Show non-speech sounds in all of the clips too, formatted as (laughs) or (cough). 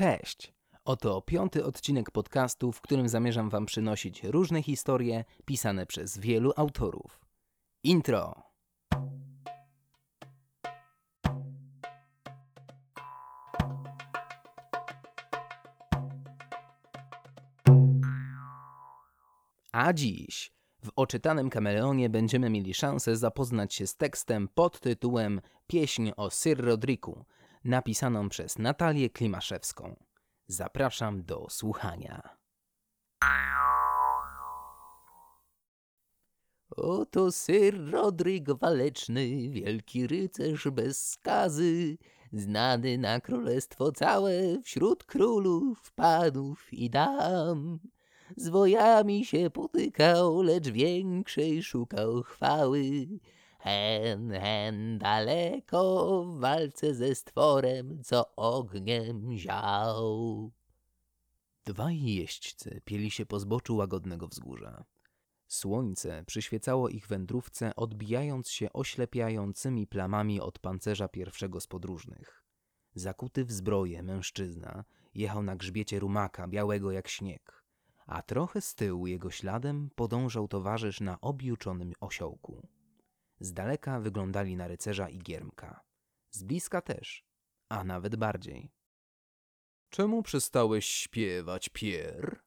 Cześć! Oto piąty odcinek podcastu, w którym zamierzam Wam przynosić różne historie pisane przez wielu autorów. Intro! A dziś w oczytanym kameleonie będziemy mieli szansę zapoznać się z tekstem pod tytułem Pieśń o Sir Rodriku, napisaną przez Natalię Klimaszewską. Zapraszam do słuchania. Oto Sir Rodrik Waleczny, wielki rycerz bez skazy, znany na królestwo całe wśród królów, panów i dam. Z wojami się potykał, lecz większej szukał chwały. Hen, hen, daleko w walce ze stworem, co ogniem ział. Dwaj jeźdźcy pieli się po zboczu łagodnego wzgórza. Słońce przyświecało ich wędrówce, odbijając się oślepiającymi plamami od pancerza pierwszego z podróżnych. Zakuty w zbroję mężczyzna jechał na grzbiecie rumaka, białego jak śnieg, a trochę z tyłu jego śladem podążał towarzysz na objuczonym osiołku. Z daleka wyglądali na rycerza i giermka. Z bliska też, a nawet bardziej. Czemu przestałeś śpiewać, Pier?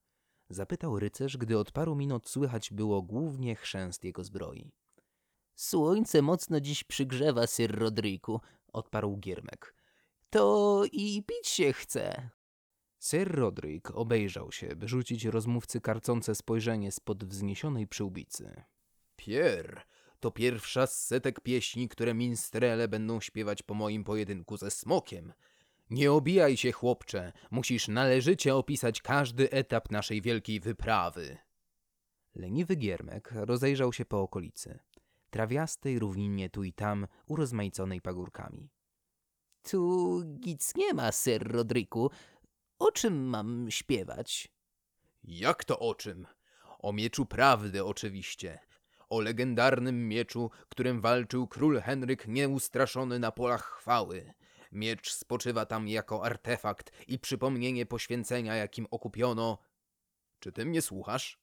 Zapytał rycerz, gdy od paru minut słychać było głównie chrzęst jego zbroi. Słońce mocno dziś przygrzewa, Sir Rodriku, odparł giermek. To i pić się chce. Sir Rodrik obejrzał się, by rzucić rozmówcy karcące spojrzenie spod wzniesionej przyłbicy. Pier, to pierwsza z setek pieśni, które minstrele będą śpiewać po moim pojedynku ze smokiem. Nie obijaj się, chłopcze, musisz należycie opisać każdy etap naszej wielkiej wyprawy. Leniwy giermek rozejrzał się po okolicy, trawiastej równinie tu i tam, urozmaiconej pagórkami. Tu nic nie ma, Sir Rodriku. O czym mam śpiewać? Jak to o czym? O mieczu prawdy oczywiście. O legendarnym mieczu, którym walczył król Henryk nieustraszony na polach chwały. Miecz spoczywa tam jako artefakt i przypomnienie poświęcenia, jakim okupiono. Czy ty mnie słuchasz?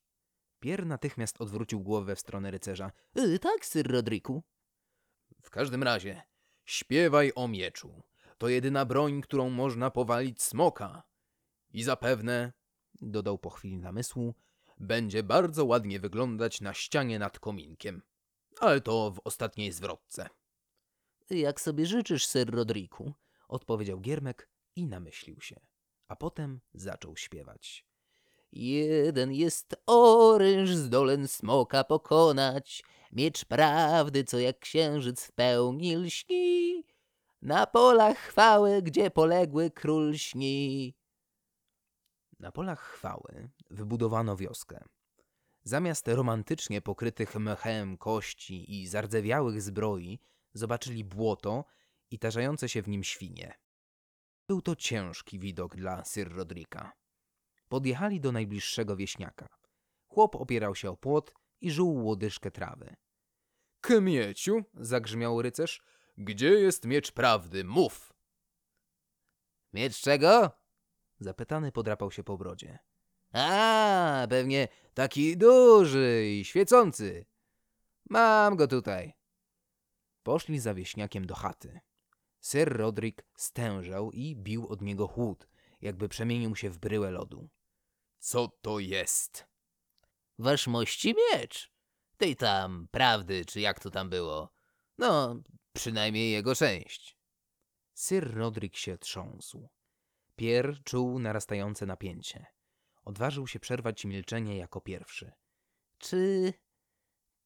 Pier natychmiast odwrócił głowę w stronę rycerza. Y, tak, Sir Rodriku. W każdym razie, śpiewaj o mieczu. To jedyna broń, którą można powalić smoka. I zapewne, dodał po chwili namysłu, będzie bardzo ładnie wyglądać na ścianie nad kominkiem. Ale to w ostatniej zwrotce. Jak sobie życzysz, Sir Rodriku, odpowiedział Giermek i namyślił się. A potem zaczął śpiewać. Jeden jest oręż zdolen smoka pokonać, miecz prawdy, co jak księżyc w pełni lśni, na polach chwały, gdzie poległy król śni. Na polach chwały wybudowano wioskę. Zamiast romantycznie pokrytych mchem kości i zardzewiałych zbroi, zobaczyli błoto i tarzające się w nim świnie. Był to ciężki widok dla Sir Rodrika. Podjechali do najbliższego wieśniaka. Chłop opierał się o płot i żuł łodyżkę trawy. Kmieciu, zagrzmiał rycerz, gdzie jest miecz prawdy? Mów! Miecz czego? Zapytany podrapał się po brodzie. A, pewnie taki duży i świecący. Mam go tutaj. Poszli za wieśniakiem do chaty. Sir Rodrik stężał i bił od niego chłód, jakby przemienił się w bryłę lodu. Co to jest? Wasz mości miecz. Tej tam prawdy, czy jak to tam było. No, przynajmniej jego część. Sir Rodrik się trząsł. Pier czuł narastające napięcie. Odważył się przerwać milczenie jako pierwszy. Czy.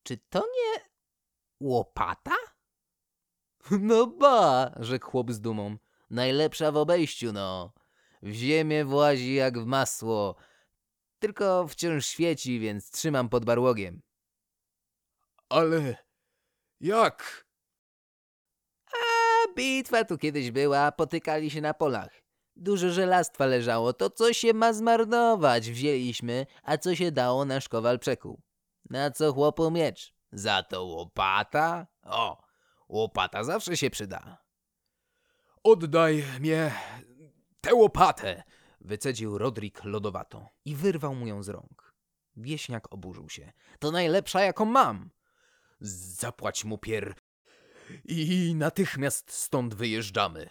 czy to nie. łopata? (laughs) No ba, rzekł chłop z dumą. Najlepsza w obejściu, no. W ziemię włazi jak w masło. Tylko wciąż świeci, więc trzymam pod barłogiem. Ale jak? A bitwa tu kiedyś była, potykali się na polach. Dużo żelastwa leżało, to co się ma zmarnować wzięliśmy, a co się dało nasz kowal przekuł. Na co chłopu miecz? Za to łopata? O, łopata zawsze się przyda. Oddaj mnie tę łopatę! Wycedził Rodrik lodowato i wyrwał mu ją z rąk. Wieśniak oburzył się. To najlepsza, jaką mam! Zapłać mu pier i natychmiast stąd wyjeżdżamy.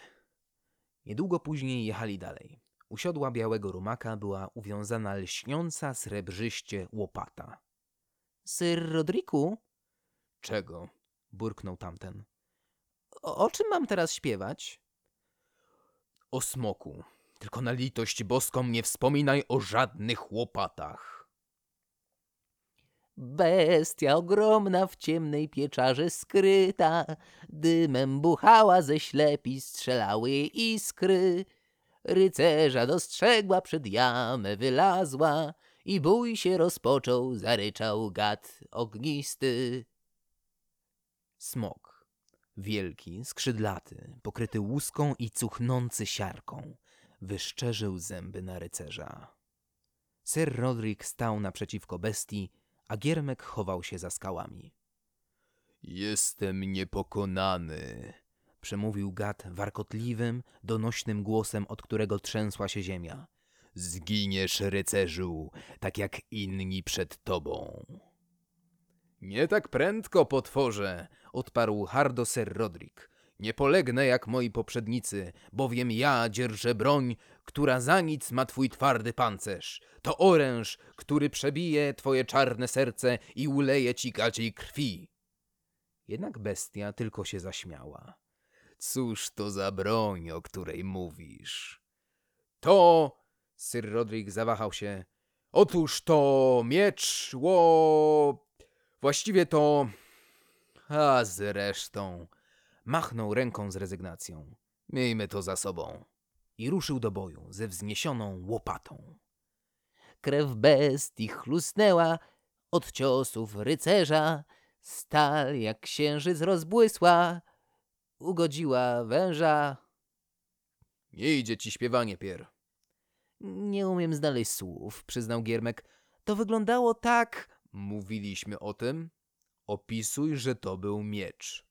Niedługo później jechali dalej. U siodła białego rumaka była uwiązana lśniąca srebrzyście łopata. Sir Rodriku, Czego? burknął tamten. o, o czym mam teraz śpiewać? O smoku. Tylko na litość boską nie wspominaj o żadnych łopatach. Bestia ogromna w ciemnej pieczarze skryta, dymem buchała ze ślepi, strzelały jej iskry. Rycerza dostrzegła, przed jamę wylazła i bój się rozpoczął, zaryczał gad ognisty. Smok. Wielki, skrzydlaty, pokryty łuską i cuchnący siarką, wyszczerzył zęby na rycerza. Sir Rodrik stał naprzeciwko bestii, a Giermek chował się za skałami. Jestem niepokonany, przemówił gad warkotliwym, donośnym głosem, od którego trzęsła się ziemia. Zginiesz, rycerzu, tak jak inni przed tobą. Nie tak prędko, potworze, odparł hardo Sir Rodrik. Nie polegnę jak moi poprzednicy, bowiem ja dzierżę broń, która za nic ma twój twardy pancerz. To oręż, który przebije twoje czarne serce i uleje ci gadziej krwi. Jednak bestia tylko się zaśmiała. Cóż to za broń, o której mówisz? To... Sir Rodrik zawahał się. Otóż to miecz, ło... Właściwie to... A zresztą... Machnął ręką z rezygnacją. Miejmy to za sobą. I ruszył do boju ze wzniesioną łopatą. Krew bestii chlusnęła od ciosów rycerza, stal jak księżyc rozbłysła, ugodziła węża. Nie idzie ci śpiewanie, Pier. Nie umiem znaleźć słów, przyznał Giermek. To wyglądało tak... Mówiliśmy o tym. Opisuj, że to był miecz.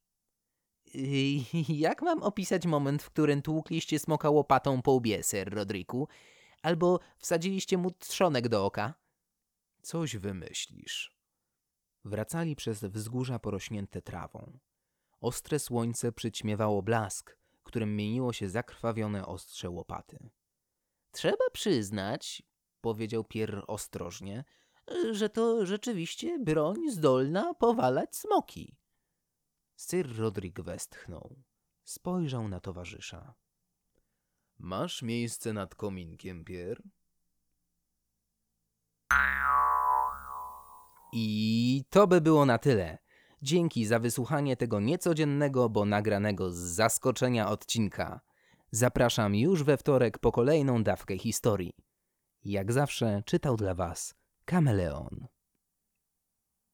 (laughs) Jak mam opisać moment, w którym tłukliście smoka łopatą po łbie, Sir Rodriku? Albo wsadziliście mu trzonek do oka? Coś wymyślisz. Wracali przez wzgórza porośnięte trawą. Ostre słońce przyćmiewało blask, którym mieniło się zakrwawione ostrze łopaty. Trzeba przyznać, powiedział Pier ostrożnie, że to rzeczywiście broń zdolna powalać smoki. Sir Rodrik westchnął. Spojrzał na towarzysza. Masz miejsce nad kominkiem, Pier? I to by było na tyle. Dzięki za wysłuchanie tego niecodziennego, bo nagranego z zaskoczenia odcinka. Zapraszam już we wtorek po kolejną dawkę historii. Jak zawsze czytał dla Was Kameleon.